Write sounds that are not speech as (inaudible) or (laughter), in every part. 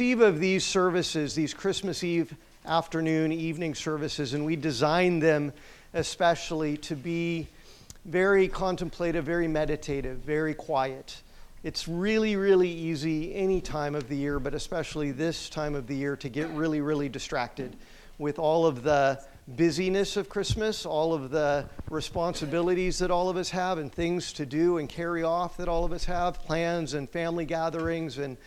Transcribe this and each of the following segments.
conceive of these services, these Christmas Eve afternoon, evening services, and we designed them especially to be very contemplative, very meditative, very quiet. It's really, really easy any time of the year, but especially this time of the year, to get really, really distracted with all of the busyness of Christmas, all of the responsibilities that all of us have, and things to do and carry off that all of us have, plans and family gatherings, and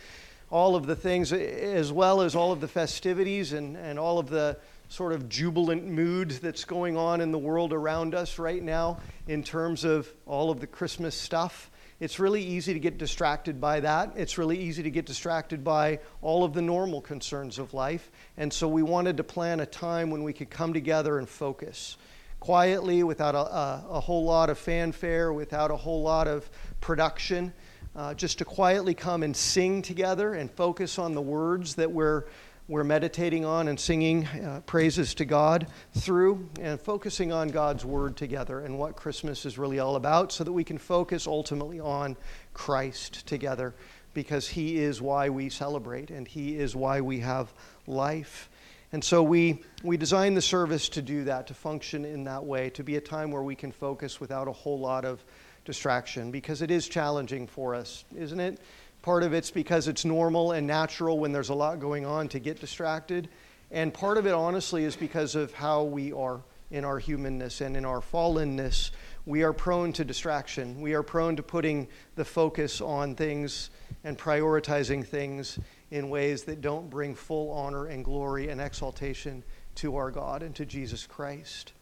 all of the things, as well as all of the festivities and, and all of the sort of jubilant mood that's going on in the world around us right now in terms of all of the Christmas stuff. It's really easy to get distracted by that. It's really easy to get distracted by all of the normal concerns of life. And so we wanted to plan a time when we could come together and focus quietly, without a, a, a whole lot of fanfare, without a whole lot of production. Uh, just to quietly come and sing together and focus on the words that we're we're meditating on and singing uh, praises to God through and focusing on God's Word together and what Christmas is really all about so that we can focus ultimately on Christ together because He is why we celebrate and He is why we have life. And so we, we designed the service to do that, to function in that way, to be a time where we can focus without a whole lot of distraction because it is challenging for us, isn't it? Part of it's because it's normal and natural when there's a lot going on to get distracted. And part of it, honestly, is because of how we are in our humanness and in our fallenness. We are prone to distraction. We are prone to putting the focus on things and prioritizing things in ways that don't bring full honor and glory and exaltation to our God and to Jesus Christ.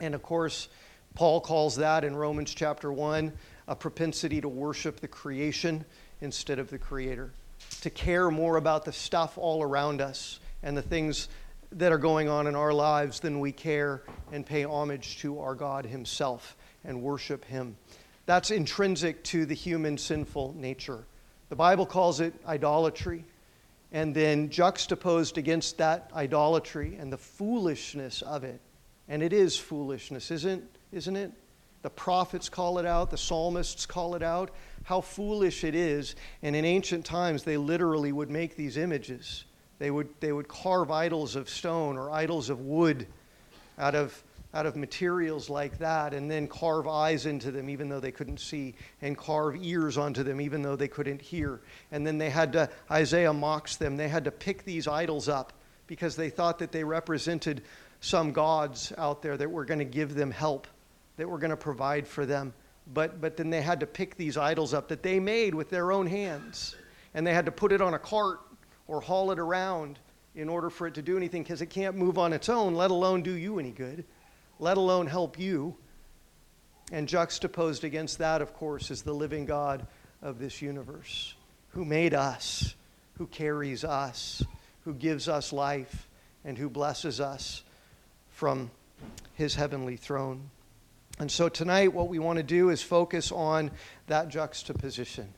And of course, Paul calls that in Romans chapter 1 a propensity to worship the creation instead of the Creator, to care more about the stuff all around us and the things that are going on in our lives than we care and pay homage to our God Himself and worship Him. That's intrinsic to the human sinful nature. The Bible calls it idolatry. And then juxtaposed against that idolatry and the foolishness of it, and it is foolishness, isn't, isn't it? The prophets call it out, the psalmists call it out how foolish it is. And in ancient times, they literally would make these images. They would, they would carve idols of stone or idols of wood out of, out of materials like that, and then carve eyes into them even though they couldn't see, and carve ears onto them even though they couldn't hear. And then they had to, Isaiah mocks them, they had to pick these idols up because they thought that they represented some gods out there that were going to give them help, that were going to provide for them but, but then they had to pick these idols up that they made with their own hands. And they had to put it on a cart or haul it around in order for it to do anything because it can't move on its own, let alone do you any good, let alone help you. And juxtaposed against that, of course, is the living God of this universe who made us, who carries us, who gives us life, and who blesses us from his heavenly throne. And so tonight, what we want to do is focus on that juxtaposition.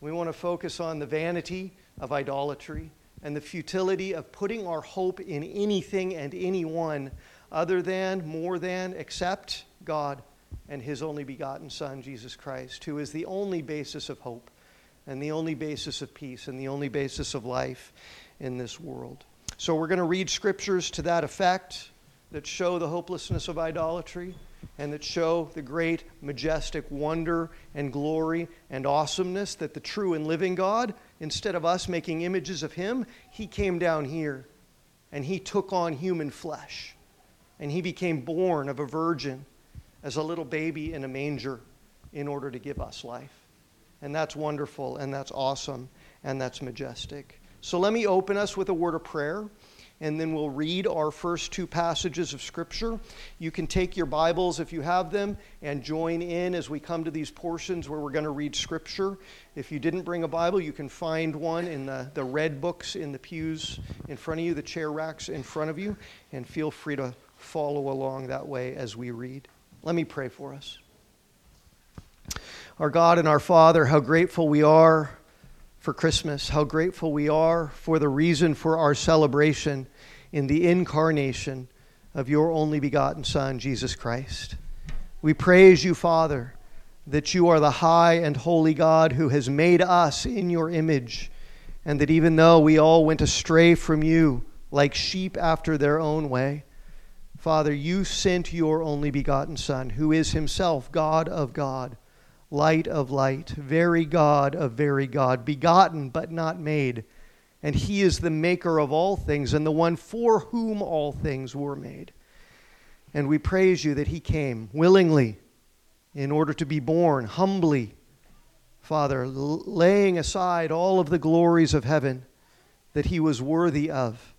We want to focus on the vanity of idolatry and the futility of putting our hope in anything and anyone other than, more than, except God and His only begotten Son, Jesus Christ, who is the only basis of hope and the only basis of peace and the only basis of life in this world. So, we're going to read scriptures to that effect that show the hopelessness of idolatry and that show the great, majestic wonder and glory and awesomeness that the true and living God, instead of us making images of Him, He came down here and He took on human flesh. And He became born of a virgin as a little baby in a manger in order to give us life. And that's wonderful and that's awesome and that's majestic. So let me open us with a word of prayer and then we'll read our first two passages of Scripture. You can take your Bibles if you have them and join in as we come to these portions where we're going to read Scripture. If you didn't bring a Bible, you can find one in the, the red books in the pews in front of you, the chair racks in front of you, and feel free to follow along that way as we read. Let me pray for us. Our God and our Father, how grateful we are for Christmas, how grateful we are for the reason for our celebration in the incarnation of your only begotten Son, Jesus Christ. We praise you, Father, that you are the high and holy God who has made us in your image, and that even though we all went astray from you like sheep after their own way, Father, you sent your only begotten Son, who is himself God of God, light of light, very God of very God, begotten but not made. And he is the maker of all things and the one for whom all things were made. And we praise you that he came willingly in order to be born humbly Father, laying aside all of the glories of heaven that he was worthy of,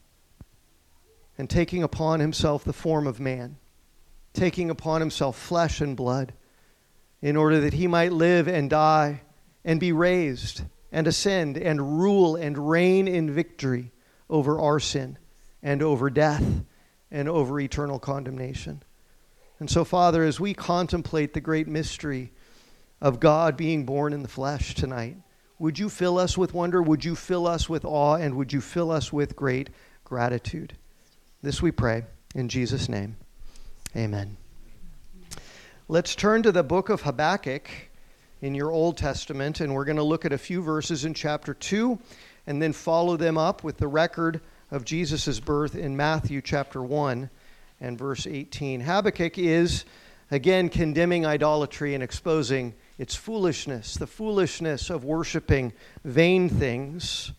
and taking upon himself the form of man, taking upon himself flesh and blood, in order that he might live and die and be raised and ascend and rule and reign in victory over our sin and over death and over eternal condemnation. And so, Father, as we contemplate the great mystery, of God being born in the flesh tonight. Would you fill us with wonder? Would you fill us with awe? And would you fill us with great gratitude? This we pray in Jesus' name. Amen. Let's turn to the book of Habakkuk in your Old Testament, and we're going to look at a few verses in chapter 2 and then follow them up with the record of Jesus' birth in Matthew chapter 1 and verse 18. Habakkuk is, again, condemning idolatry and exposing it's foolishness, the foolishness of worshiping vain things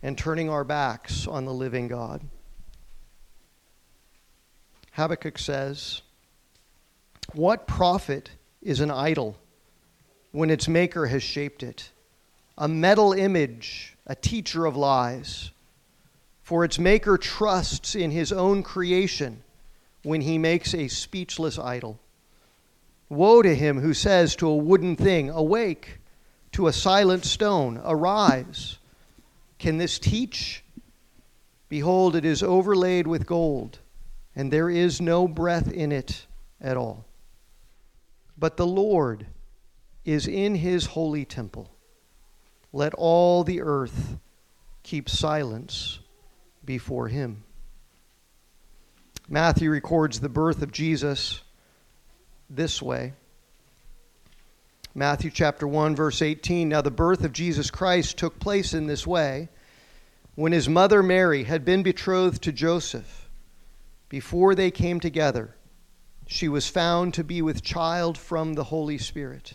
and turning our backs on the living God. Habakkuk says, What profit is an idol when its maker has shaped it? A metal image, a teacher of lies. For its maker trusts in his own creation when he makes a speechless idol. Woe to him who says to a wooden thing, Awake, to a silent stone, Arise. Can this teach? Behold, it is overlaid with gold, and there is no breath in it at all. But the Lord is in his holy temple. Let all the earth keep silence before him. Matthew records the birth of Jesus this way. Matthew chapter 1 verse 18 Now the birth of Jesus Christ took place in this way when his mother Mary had been betrothed to Joseph before they came together she was found to be with child from the Holy Spirit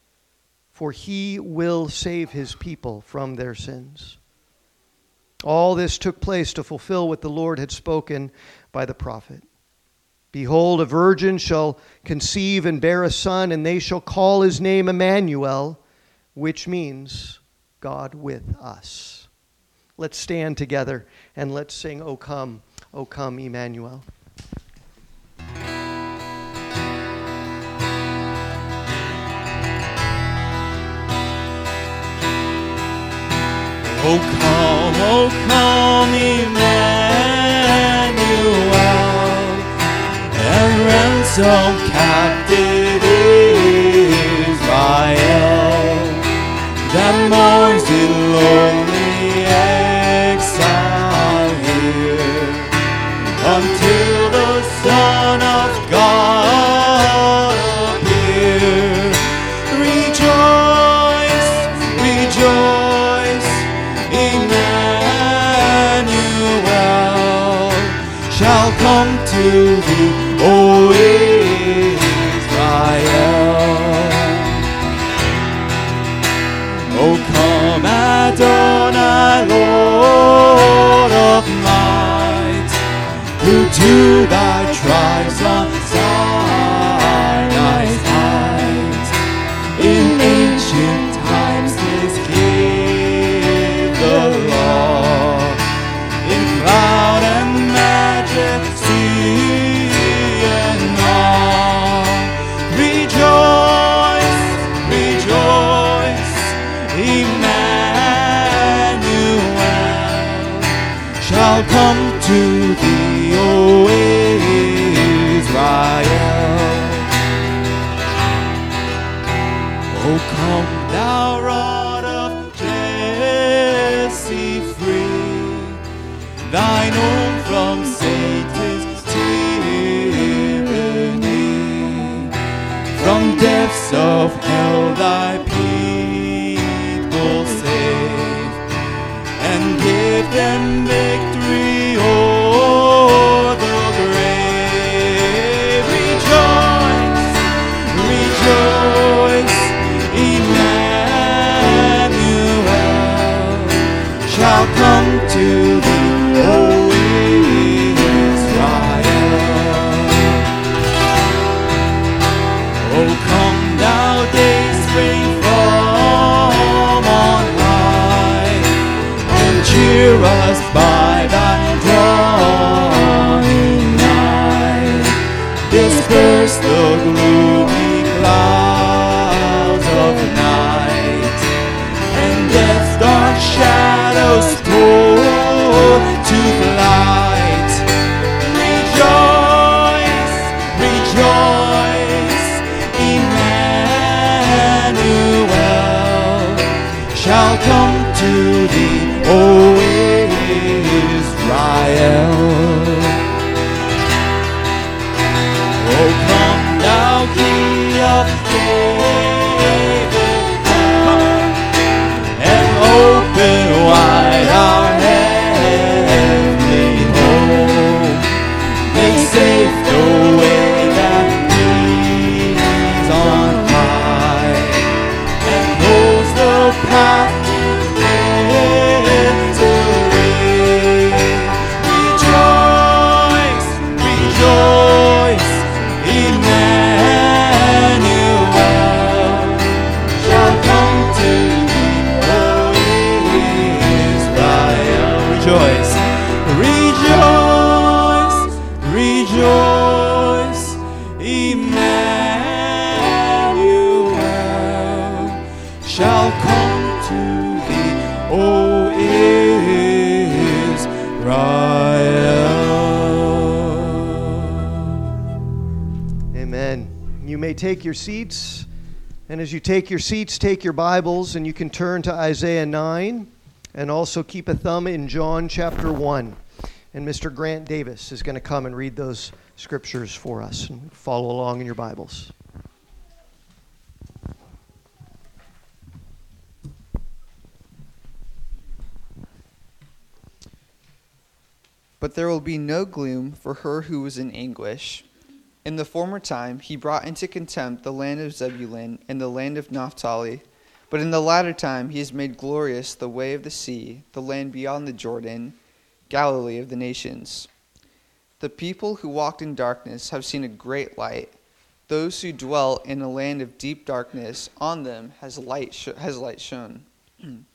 for he will save his people from their sins. All this took place to fulfill what the Lord had spoken by the prophet. Behold, a virgin shall conceive and bear a son, and they shall call his name Emmanuel, which means God with us. Let's stand together and let's sing, O come, O come, Emmanuel. O come, oh come, Emmanuel and ransom captive As you take your seats, take your Bibles and you can turn to Isaiah 9 and also keep a thumb in John chapter 1. And Mr. Grant Davis is going to come and read those scriptures for us and follow along in your Bibles. But there will be no gloom for her who was in anguish. In the former time he brought into contempt the land of Zebulun and the land of Naphtali. But in the latter time he has made glorious the way of the sea, the land beyond the Jordan, Galilee of the nations. The people who walked in darkness have seen a great light. Those who dwell in a land of deep darkness, on them has light, sh- has light shone. (clears throat)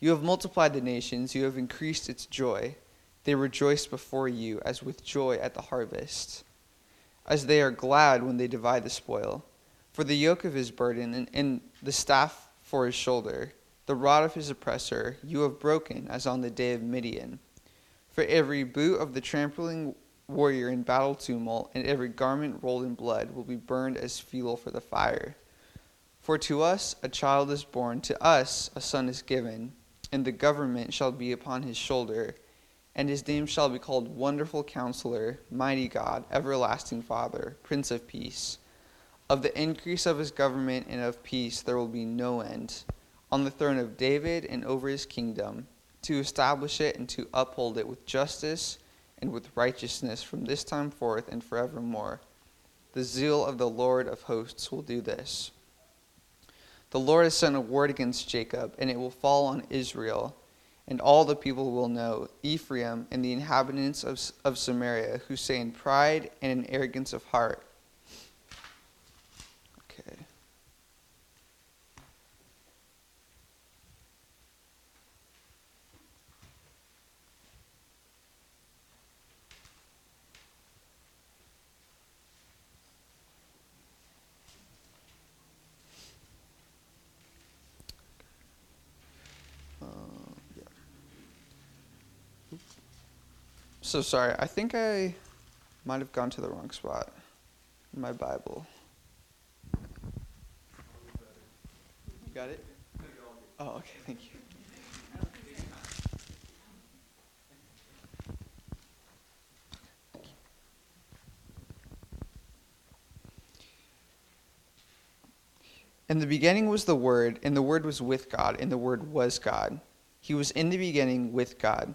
you have multiplied the nations, you have increased its joy. They rejoice before you as with joy at the harvest, as they are glad when they divide the spoil. For the yoke of his burden and, and the staff for his shoulder, the rod of his oppressor, you have broken as on the day of Midian. For every boot of the trampling warrior in battle tumult and every garment rolled in blood will be burned as fuel for the fire. For to us a child is born, to us a son is given, and the government shall be upon his shoulder and his name shall be called Wonderful Counselor, Mighty God, Everlasting Father, Prince of Peace. Of the increase of his government and of peace there will be no end, on the throne of David and over his kingdom, to establish it and to uphold it with justice and with righteousness from this time forth and forevermore. The zeal of the Lord of hosts will do this. The Lord has sent a word against Jacob, and it will fall on Israel and all the people will know Ephraim and the inhabitants of, of Samaria, who say in pride and in arrogance of heart. So sorry, I think I might have gone to the wrong spot in my Bible. You got it? Oh, okay, thank you. In the beginning was the Word, and the Word was with God, and the Word was God. He was in the beginning with God.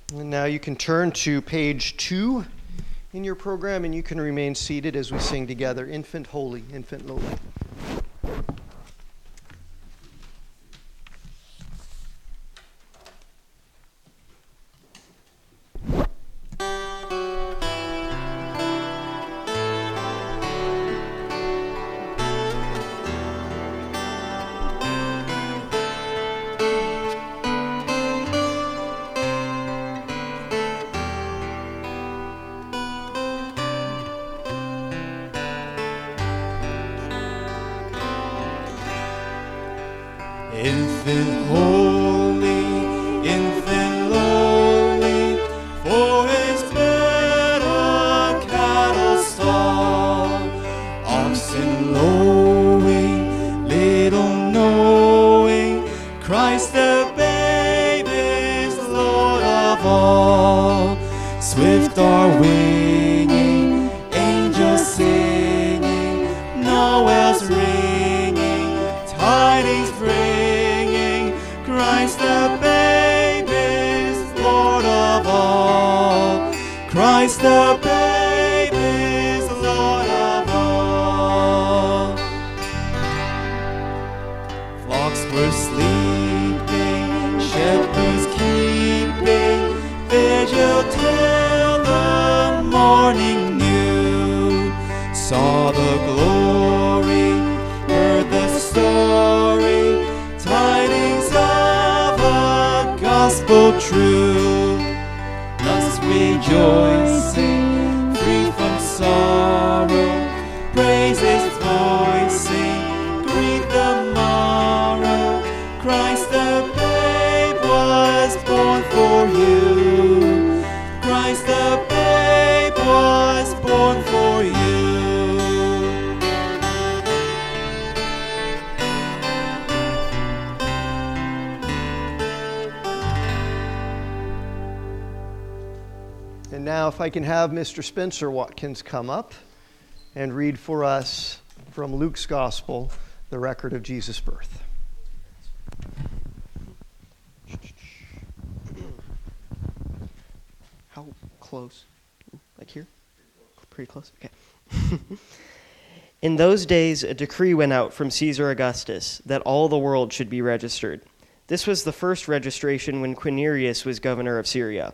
And now you can turn to page two in your program and you can remain seated as we sing together Infant Holy, Infant Lowly. Infant I can have Mr. Spencer Watkins come up and read for us from Luke's Gospel the record of Jesus' birth. How close? Like here? Pretty close? Okay. (laughs) In those days, a decree went out from Caesar Augustus that all the world should be registered. This was the first registration when Quirinius was governor of Syria,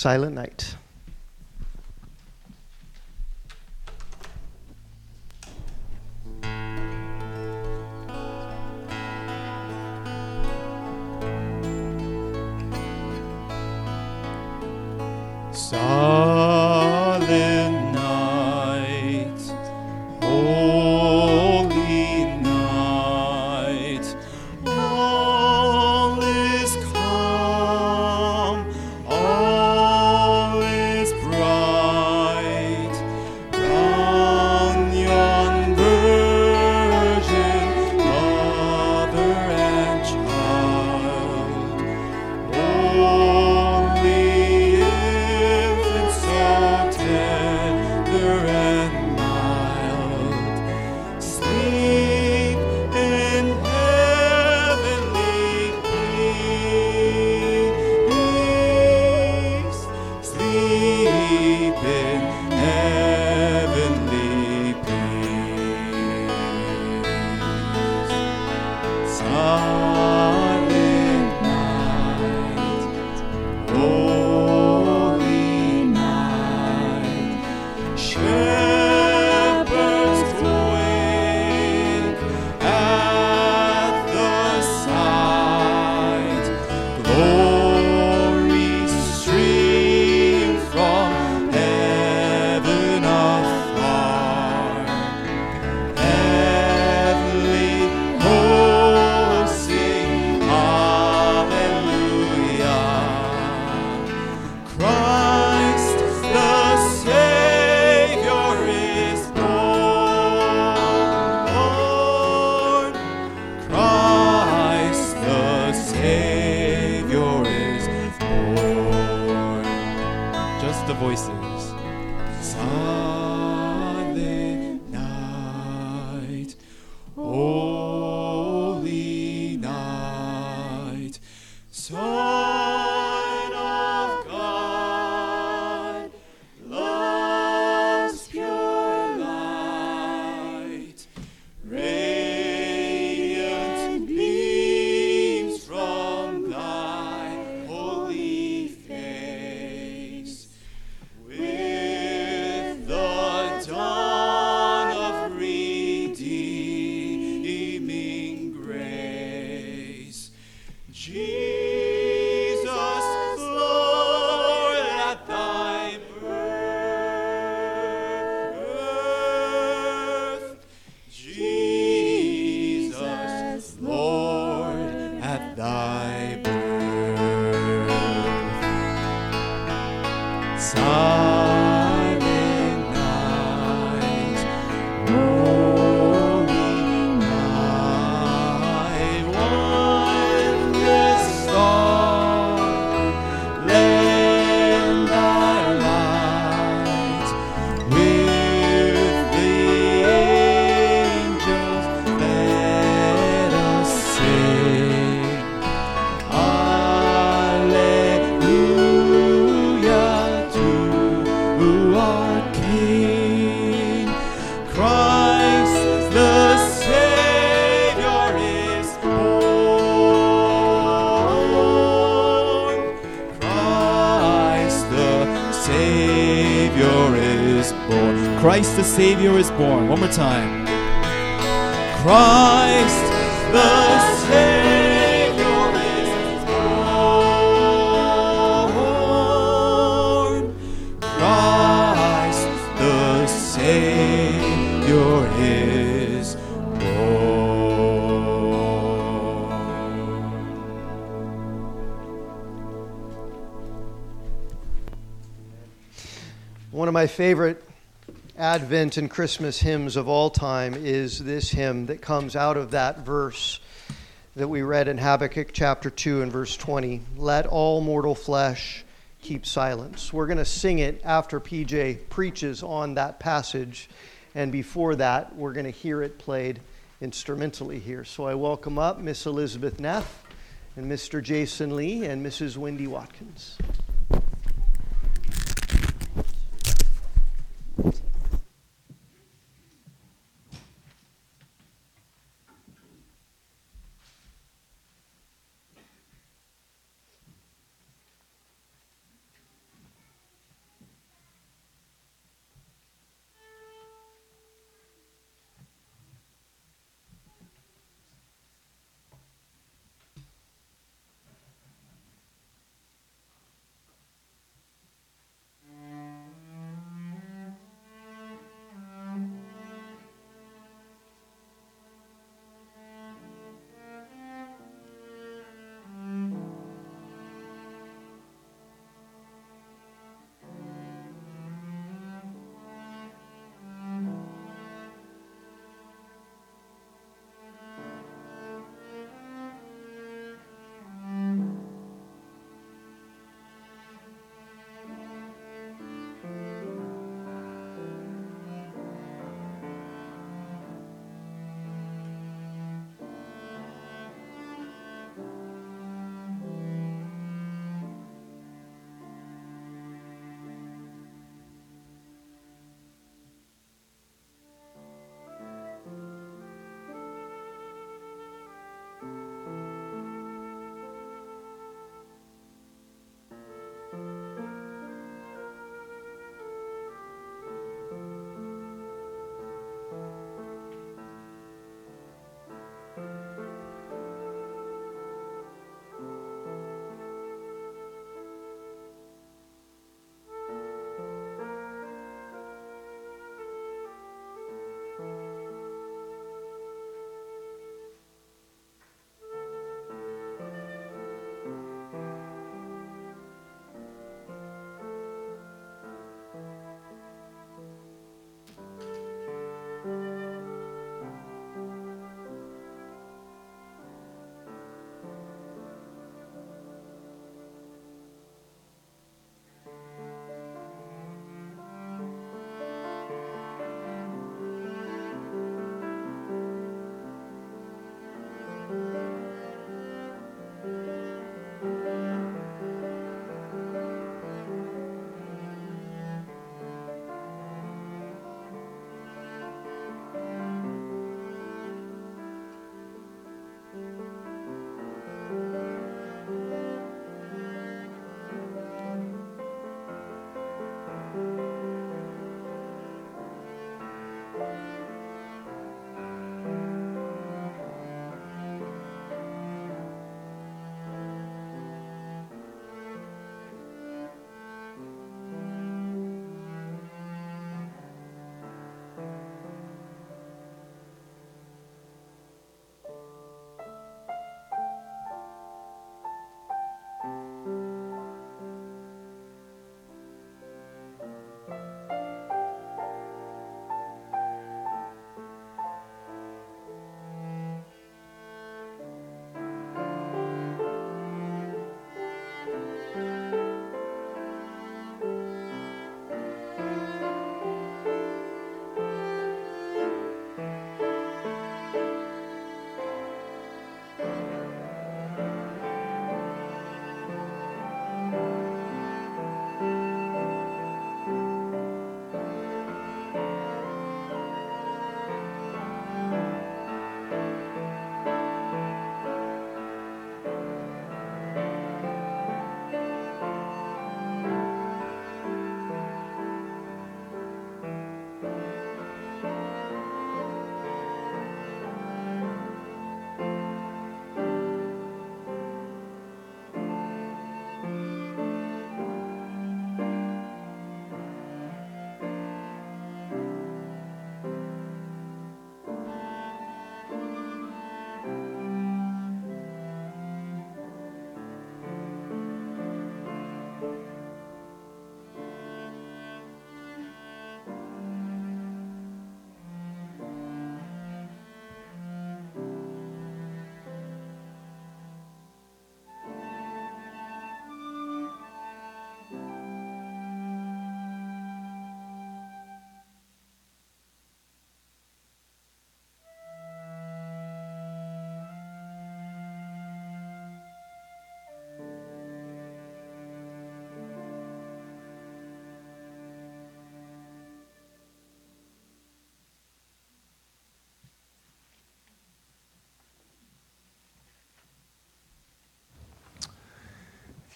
Silent Night. voices. Christ the Savior is born. Christ the Savior is born. One of my favorite Advent and Christmas hymns of all time is this hymn that comes out of that verse that we read in Habakkuk chapter 2 and verse 20. Let all mortal flesh keep silence. We're going to sing it after PJ preaches on that passage, and before that, we're going to hear it played instrumentally here. So I welcome up Miss Elizabeth Neff and Mr. Jason Lee and Mrs. Wendy Watkins.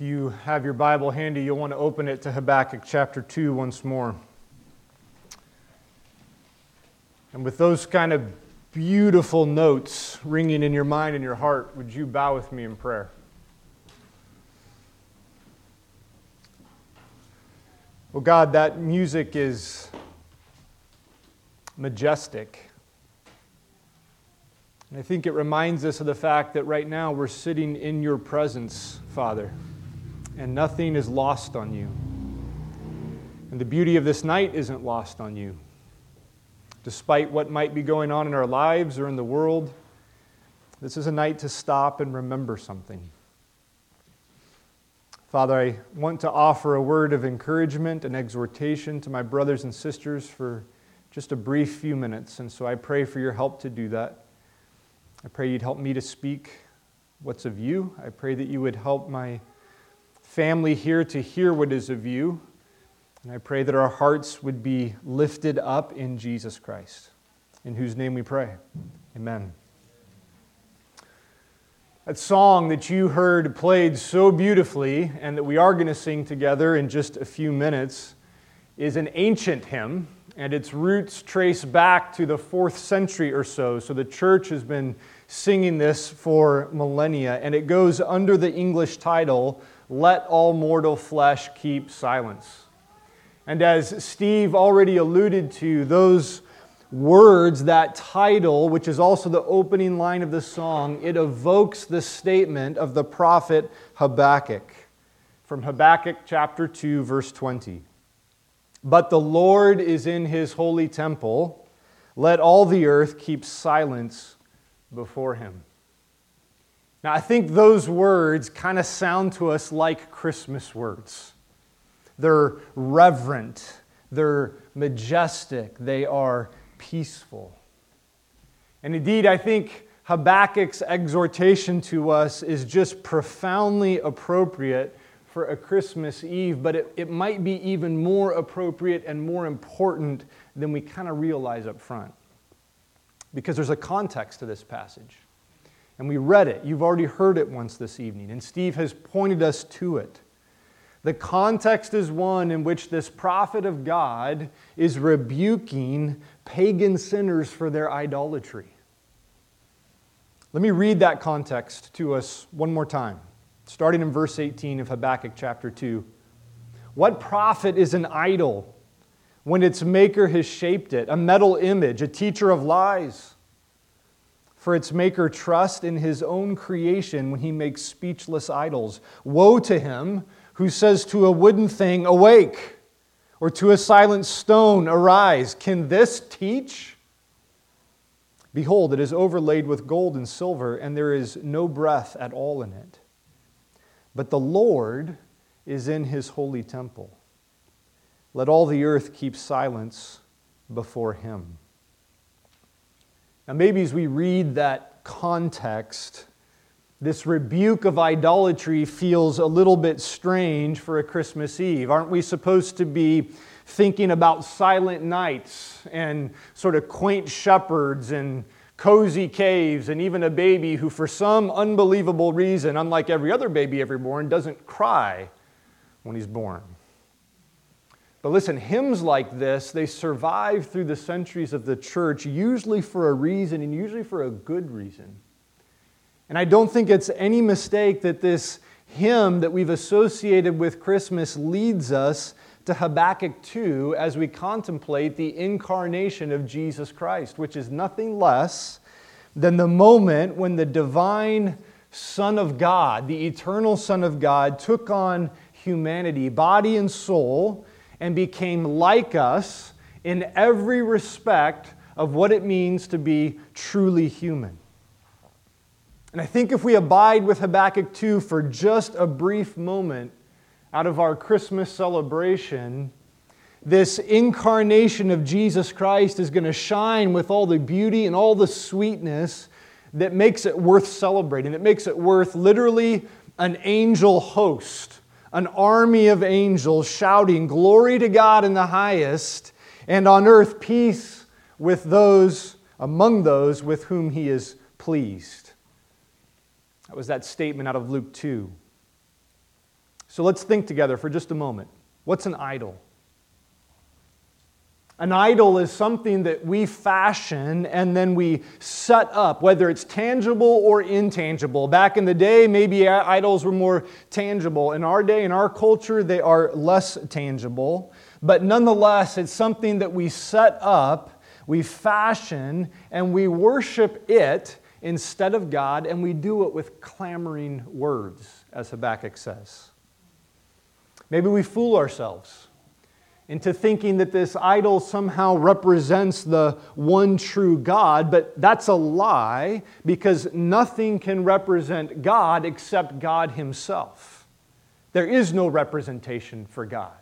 You have your Bible handy, you'll want to open it to Habakkuk chapter 2 once more. And with those kind of beautiful notes ringing in your mind and your heart, would you bow with me in prayer? Well, God, that music is majestic. And I think it reminds us of the fact that right now we're sitting in your presence, Father, and nothing is lost on you. And the beauty of this night isn't lost on you. Despite what might be going on in our lives or in the world, this is a night to stop and remember something. Father, I want to offer a word of encouragement and exhortation to my brothers and sisters for just a brief few minutes. And so I pray for your help to do that. I pray you'd help me to speak what's of you. I pray that you would help my family here to hear what is of you. And I pray that our hearts would be lifted up in Jesus Christ, in whose name we pray. Amen. That song that you heard played so beautifully and that we are going to sing together in just a few minutes is an ancient hymn, and its roots trace back to the fourth century or so. So the church has been singing this for millennia, and it goes under the English title, Let All Mortal Flesh Keep Silence. And as Steve already alluded to, those words, that title, which is also the opening line of the song, it evokes the statement of the prophet Habakkuk from Habakkuk chapter 2, verse 20. But the Lord is in his holy temple. Let all the earth keep silence before him. Now, I think those words kind of sound to us like Christmas words. They're reverent, they're majestic, they are peaceful. And indeed, I think Habakkuk's exhortation to us is just profoundly appropriate for a Christmas Eve, but it, it might be even more appropriate and more important than we kind of realize up front because there's a context to this passage. And we read it. You've already heard it once this evening, and Steve has pointed us to it. The context is one in which this prophet of God is rebuking pagan sinners for their idolatry. Let me read that context to us one more time, starting in verse 18 of Habakkuk chapter 2. What profit is an idol when its maker has shaped it, a metal image, a teacher of lies. For its maker trust in his own creation when he makes speechless idols. Woe to him who says to a wooden thing, Awake, or to a silent stone, Arise. Can this teach? Behold, it is overlaid with gold and silver, and there is no breath at all in it. But the Lord is in his holy temple. Let all the earth keep silence before him. Now, maybe as we read that context, this rebuke of idolatry feels a little bit strange for a Christmas Eve. Aren't we supposed to be thinking about silent nights and sort of quaint shepherds and cozy caves and even a baby who, for some unbelievable reason, unlike every other baby ever born, doesn't cry when he's born? But listen, hymns like this, they survive through the centuries of the church, usually for a reason and usually for a good reason. And I don't think it's any mistake that this hymn that we've associated with Christmas leads us to Habakkuk 2 as we contemplate the incarnation of Jesus Christ, which is nothing less than the moment when the divine Son of God, the eternal Son of God, took on humanity, body and soul and became like us in every respect of what it means to be truly human. And I think if we abide with Habakkuk 2 for just a brief moment out of our Christmas celebration, this incarnation of Jesus Christ is going to shine with all the beauty and all the sweetness that makes it worth celebrating. That makes it worth literally an angel host an army of angels shouting, Glory to God in the highest, and on earth peace with those, among those with whom he is pleased. That was that statement out of Luke 2. So let's think together for just a moment. What's an idol? An idol is something that we fashion and then we set up, whether it's tangible or intangible. Back in the day, maybe idols were more tangible. In our day, in our culture, they are less tangible. But nonetheless, it's something that we set up, we fashion, and we worship it instead of God, and we do it with clamoring words, as Habakkuk says. Maybe we fool ourselves into thinking that this idol somehow represents the one true God, but that's a lie because nothing can represent God except God Himself. There is no representation for God.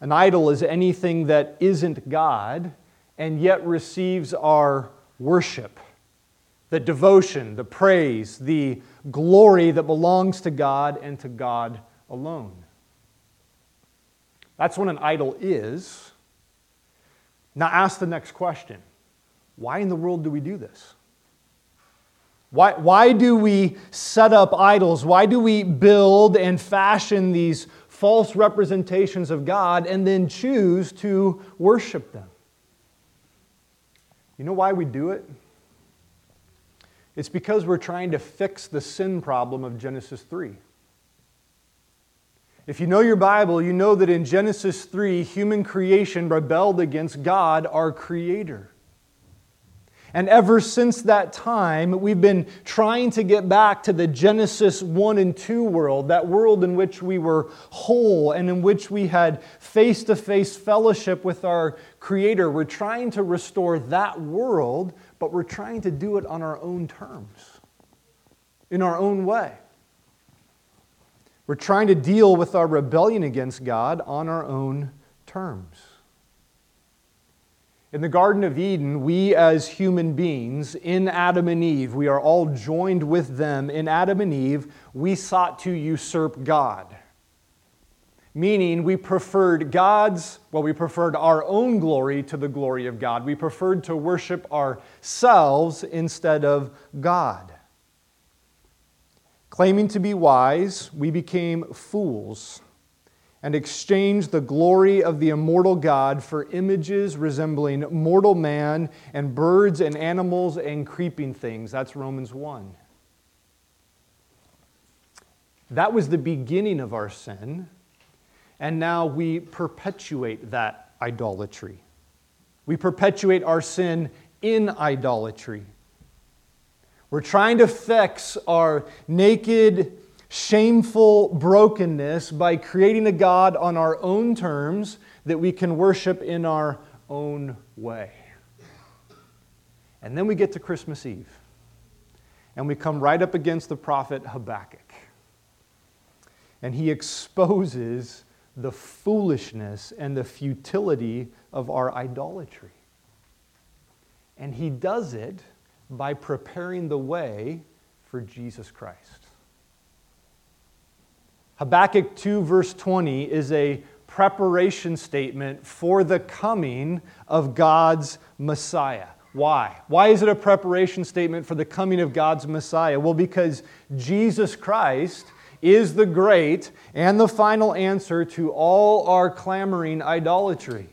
An idol is anything that isn't God and yet receives our worship, the devotion, the praise, the glory that belongs to God and to God alone. That's what an idol is. Now, ask the next question Why in the world do we do this? Why, why do we set up idols? Why do we build and fashion these false representations of God and then choose to worship them? You know why we do it? It's because we're trying to fix the sin problem of Genesis 3. If you know your Bible, you know that in Genesis 3, human creation rebelled against God, our Creator. And ever since that time, we've been trying to get back to the Genesis 1 and 2 world, that world in which we were whole and in which we had face to face fellowship with our Creator. We're trying to restore that world, but we're trying to do it on our own terms, in our own way. We're trying to deal with our rebellion against God on our own terms. In the Garden of Eden, we as human beings, in Adam and Eve, we are all joined with them. In Adam and Eve, we sought to usurp God. Meaning, we preferred God's, well, we preferred our own glory to the glory of God. We preferred to worship ourselves instead of God. Claiming to be wise, we became fools and exchanged the glory of the immortal God for images resembling mortal man and birds and animals and creeping things. That's Romans 1. That was the beginning of our sin, and now we perpetuate that idolatry. We perpetuate our sin in idolatry. We're trying to fix our naked, shameful brokenness by creating a God on our own terms that we can worship in our own way. And then we get to Christmas Eve, and we come right up against the prophet Habakkuk. And he exposes the foolishness and the futility of our idolatry. And he does it by preparing the way for Jesus Christ. Habakkuk 2, verse 20, is a preparation statement for the coming of God's Messiah. Why? Why is it a preparation statement for the coming of God's Messiah? Well, because Jesus Christ is the great and the final answer to all our clamoring idolatry.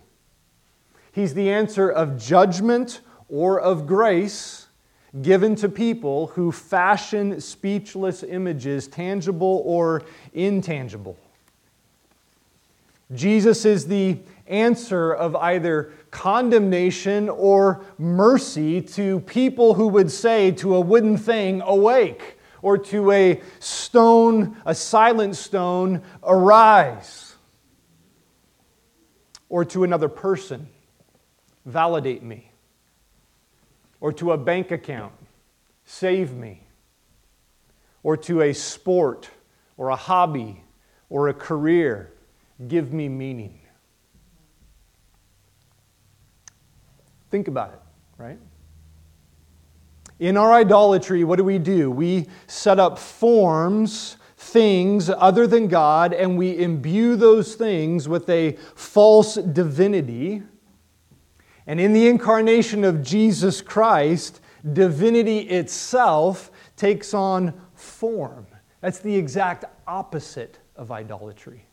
He's the answer of judgment or of grace given to people who fashion speechless images, tangible or intangible. Jesus is the answer of either condemnation or mercy to people who would say to a wooden thing, Awake, or to a stone, a silent stone, Arise, or to another person, Validate me or to a bank account, save me, or to a sport or a hobby or a career, give me meaning. Think about it, right? In our idolatry, what do we do? We set up forms, things other than God, and we imbue those things with a false divinity and in the incarnation of Jesus Christ, divinity itself takes on form. That's the exact opposite of idolatry.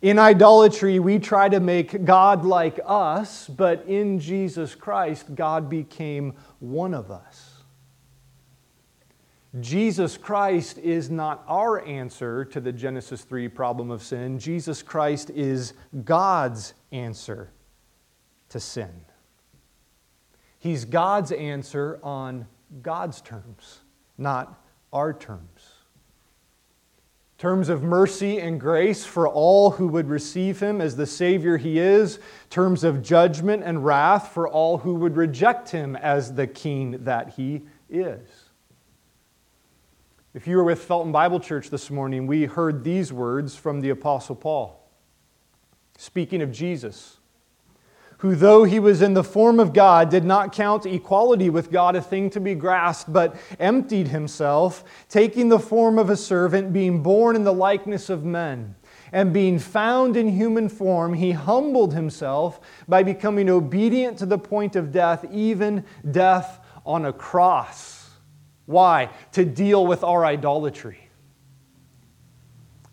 In idolatry, we try to make God like us, but in Jesus Christ, God became one of us. Jesus Christ is not our answer to the Genesis 3 problem of sin. Jesus Christ is God's answer to sin. He's God's answer on God's terms, not our terms. Terms of mercy and grace for all who would receive him as the Savior he is. Terms of judgment and wrath for all who would reject him as the King that he is. If you were with Felton Bible Church this morning, we heard these words from the Apostle Paul, speaking of Jesus, who, though he was in the form of God, did not count equality with God a thing to be grasped, but emptied himself, taking the form of a servant, being born in the likeness of men. And being found in human form, he humbled himself by becoming obedient to the point of death, even death on a cross. Why? To deal with our idolatry.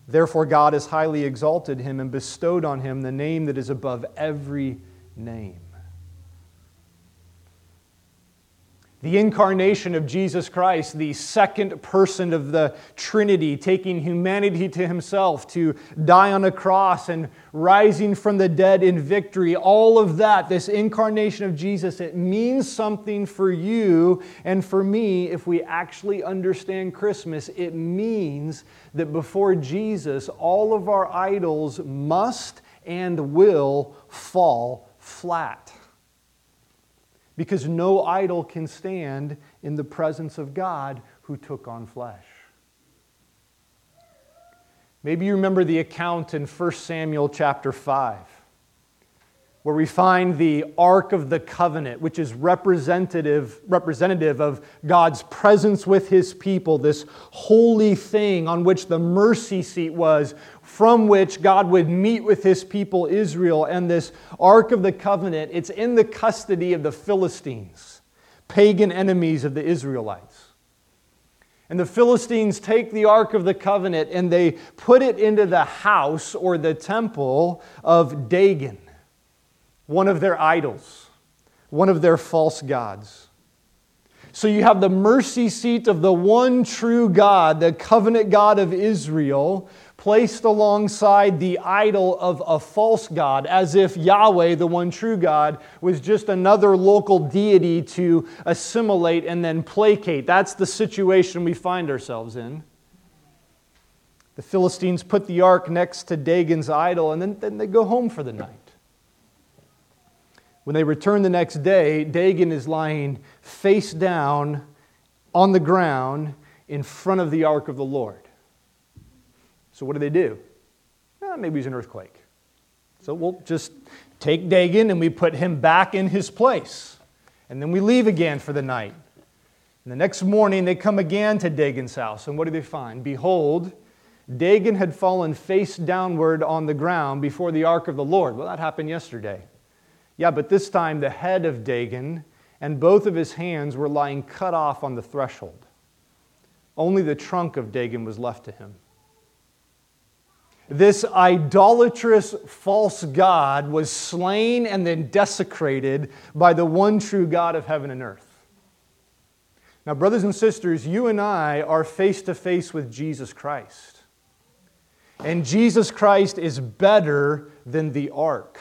Therefore, God has highly exalted him and bestowed on him the name that is above every name. The incarnation of Jesus Christ, the second person of the Trinity, taking humanity to himself to die on a cross and rising from the dead in victory, all of that, this incarnation of Jesus, it means something for you and for me if we actually understand Christmas. It means that before Jesus, all of our idols must and will fall flat because no idol can stand in the presence of God who took on flesh. Maybe you remember the account in 1 Samuel chapter 5 where we find the Ark of the Covenant, which is representative, representative of God's presence with his people, this holy thing on which the mercy seat was, from which God would meet with his people Israel. And this Ark of the Covenant, it's in the custody of the Philistines, pagan enemies of the Israelites. And the Philistines take the Ark of the Covenant and they put it into the house or the temple of Dagon one of their idols, one of their false gods. So you have the mercy seat of the one true God, the covenant God of Israel, placed alongside the idol of a false God, as if Yahweh, the one true God, was just another local deity to assimilate and then placate. That's the situation we find ourselves in. The Philistines put the ark next to Dagon's idol, and then, then they go home for the night. When they return the next day, Dagon is lying face down on the ground in front of the ark of the Lord. So, what do they do? Eh, maybe he's an earthquake. So, we'll just take Dagon and we put him back in his place. And then we leave again for the night. And the next morning, they come again to Dagon's house. And what do they find? Behold, Dagon had fallen face downward on the ground before the ark of the Lord. Well, that happened yesterday. Yeah, but this time the head of Dagon and both of his hands were lying cut off on the threshold. Only the trunk of Dagon was left to him. This idolatrous false God was slain and then desecrated by the one true God of heaven and earth. Now, brothers and sisters, you and I are face to face with Jesus Christ. And Jesus Christ is better than the ark.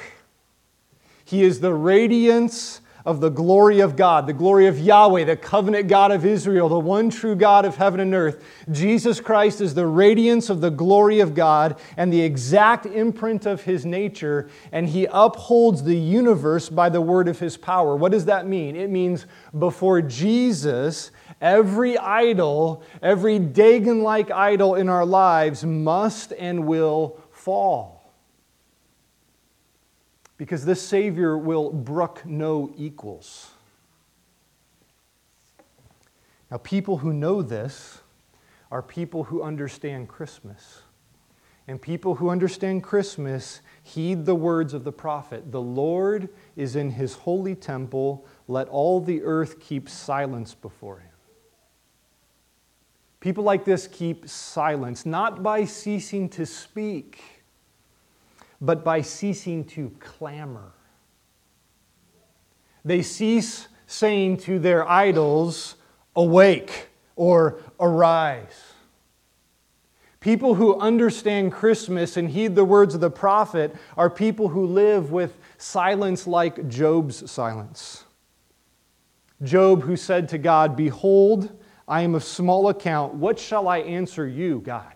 He is the radiance of the glory of God, the glory of Yahweh, the covenant God of Israel, the one true God of heaven and earth. Jesus Christ is the radiance of the glory of God and the exact imprint of his nature, and he upholds the universe by the word of his power. What does that mean? It means before Jesus, every idol, every Dagon like idol in our lives must and will fall because this Savior will brook no equals. Now, people who know this are people who understand Christmas. And people who understand Christmas heed the words of the prophet The Lord is in his holy temple, let all the earth keep silence before him. People like this keep silence, not by ceasing to speak, but by ceasing to clamor. They cease saying to their idols, Awake or arise. People who understand Christmas and heed the words of the prophet are people who live with silence like Job's silence. Job, who said to God, Behold, I am of small account. What shall I answer you, God?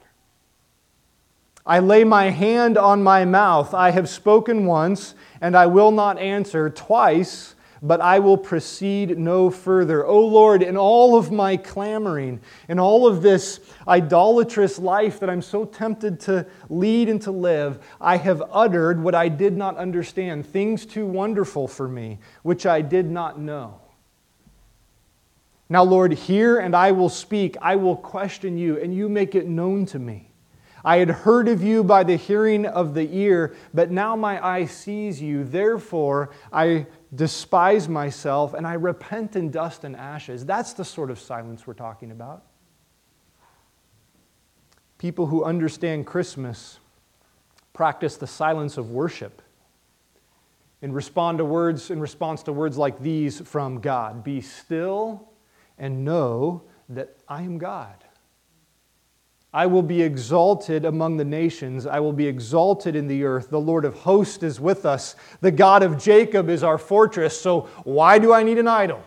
I lay my hand on my mouth. I have spoken once, and I will not answer. Twice, but I will proceed no further. O Lord, in all of my clamoring, in all of this idolatrous life that I'm so tempted to lead and to live, I have uttered what I did not understand, things too wonderful for me, which I did not know. Now, Lord, hear and I will speak. I will question you, and you make it known to me. I had heard of you by the hearing of the ear, but now my eye sees you. Therefore, I despise myself and I repent in dust and ashes. That's the sort of silence we're talking about. People who understand Christmas practice the silence of worship and respond to words in response to words like these from God. Be still and know that I am God. I will be exalted among the nations. I will be exalted in the earth. The Lord of hosts is with us. The God of Jacob is our fortress. So, why do I need an idol?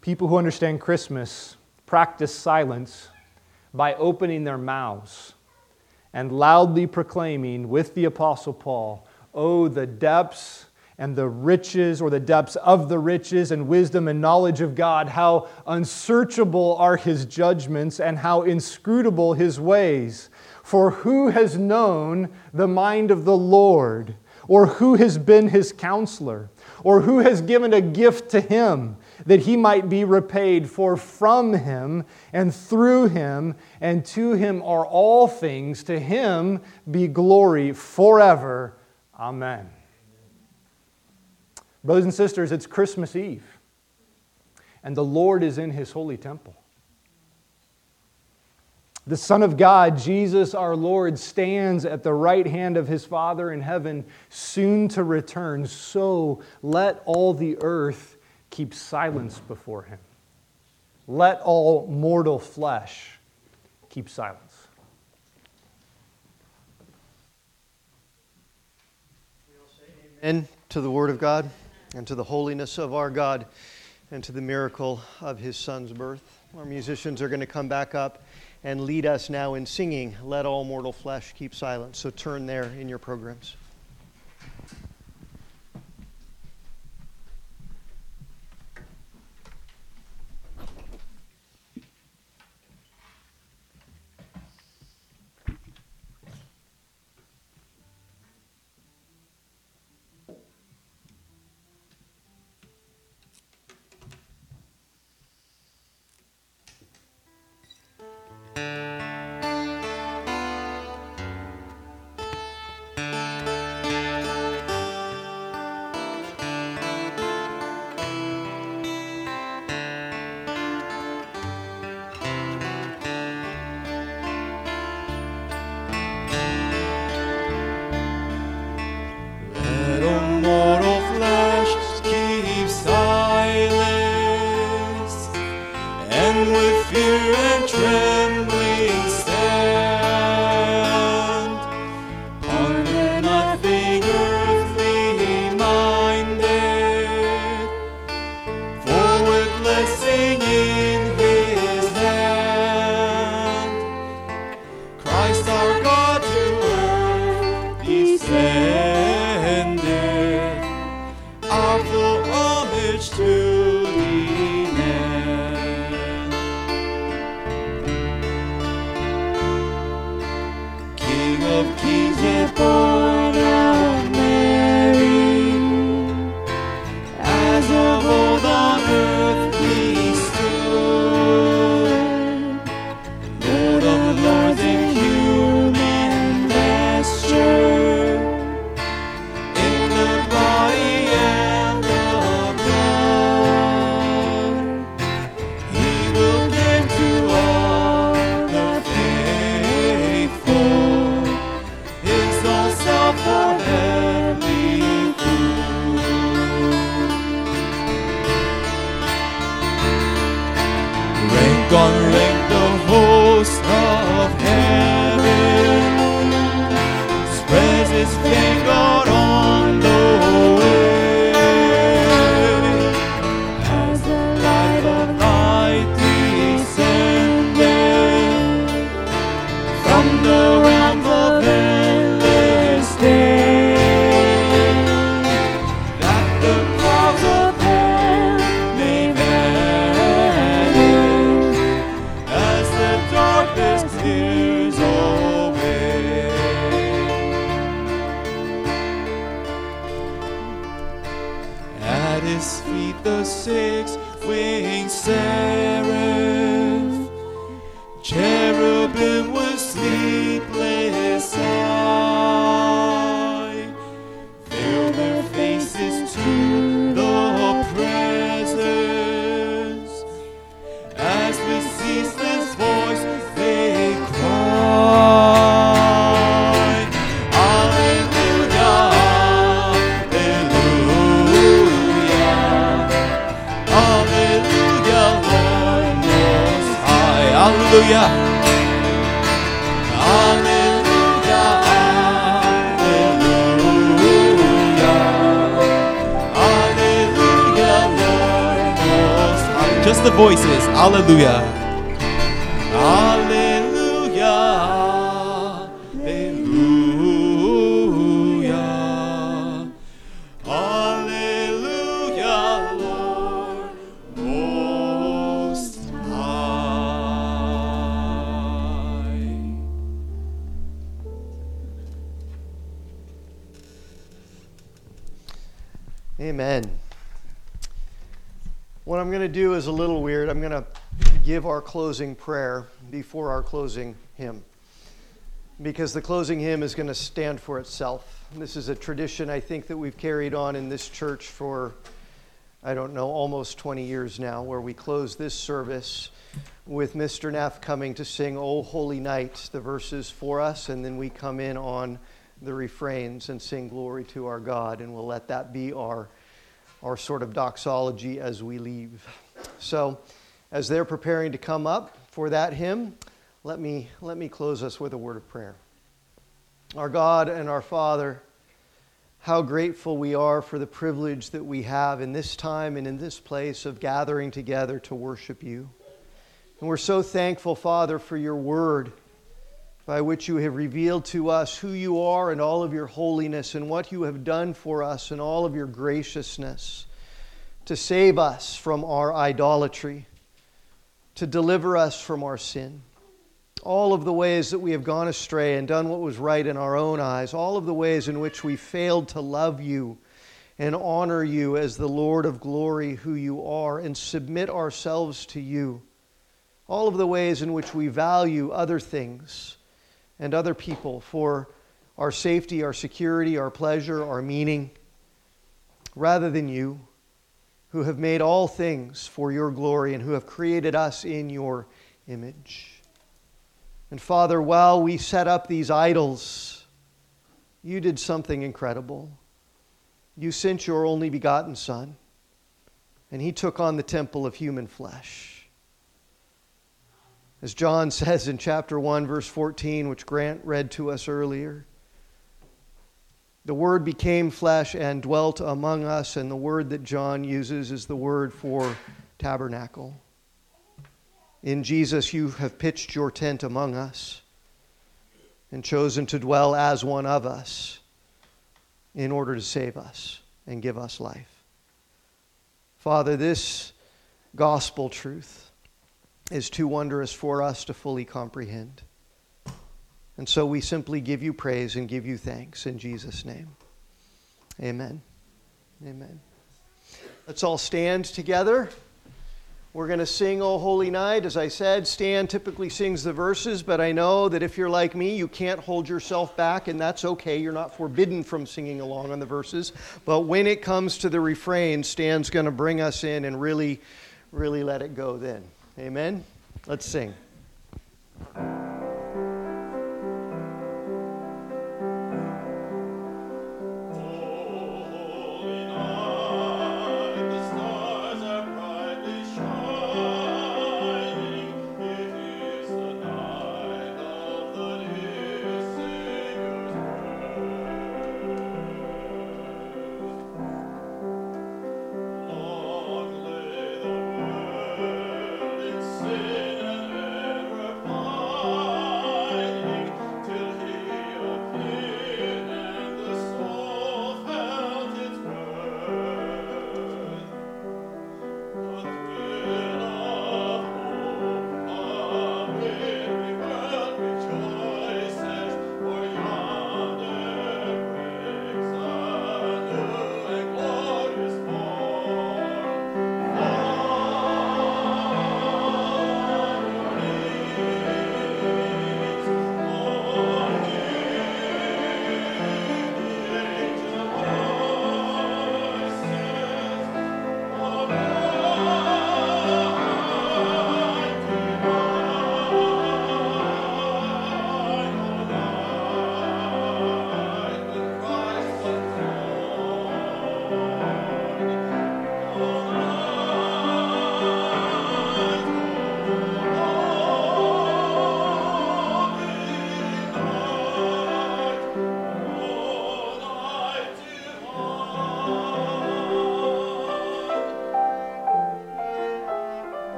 People who understand Christmas practice silence by opening their mouths and loudly proclaiming with the Apostle Paul, Oh, the depths and the riches or the depths of the riches and wisdom and knowledge of God, how unsearchable are his judgments and how inscrutable his ways. For who has known the mind of the Lord? Or who has been his counselor? Or who has given a gift to him that he might be repaid? For from him and through him and to him are all things. To him be glory forever. Amen. Brothers and sisters, it's Christmas Eve, and the Lord is in his holy temple. The Son of God, Jesus our Lord, stands at the right hand of his Father in heaven, soon to return. So let all the earth keep silence before him. Let all mortal flesh keep silence. And to the Word of God and to the holiness of our God and to the miracle of his son's birth. Our musicians are going to come back up and lead us now in singing, Let All Mortal Flesh Keep Silent. So turn there in your programs. The voices, Alleluia. Closing prayer before our closing hymn because the closing hymn is going to stand for itself. This is a tradition I think that we've carried on in this church for, I don't know, almost 20 years now, where we close this service with Mr. Neff coming to sing O Holy Night, the verses for us, and then we come in on the refrains and sing glory to our God, and we'll let that be our, our sort of doxology as we leave. So, as they're preparing to come up for that hymn, let me, let me close us with a word of prayer. Our God and our Father, how grateful we are for the privilege that we have in this time and in this place of gathering together to worship you. And we're so thankful, Father, for your word by which you have revealed to us who you are and all of your holiness and what you have done for us and all of your graciousness to save us from our idolatry, to deliver us from our sin. All of the ways that we have gone astray and done what was right in our own eyes, all of the ways in which we failed to love you and honor you as the Lord of glory who you are and submit ourselves to you. All of the ways in which we value other things and other people for our safety, our security, our pleasure, our meaning, rather than you, who have made all things for your glory and who have created us in your image. And Father, while we set up these idols, you did something incredible. You sent your only begotten Son, and he took on the temple of human flesh. As John (laughs) says in chapter 1, verse 14, which Grant read to us earlier, the Word became flesh and dwelt among us, and the word that John uses is the word for tabernacle. In Jesus, you have pitched your tent among us and chosen to dwell as one of us in order to save us and give us life. Father, this gospel truth is too wondrous for us to fully comprehend. And so we simply give you praise and give you thanks in Jesus' name. Amen. Amen. Let's all stand together. We're going to sing O Holy Night. As I said, Stan typically sings the verses, but I know that if you're like me, you can't hold yourself back, and that's okay. You're not forbidden from singing along on the verses. But when it comes to the refrain, Stan's going to bring us in and really, really let it go then. Amen? Let's sing.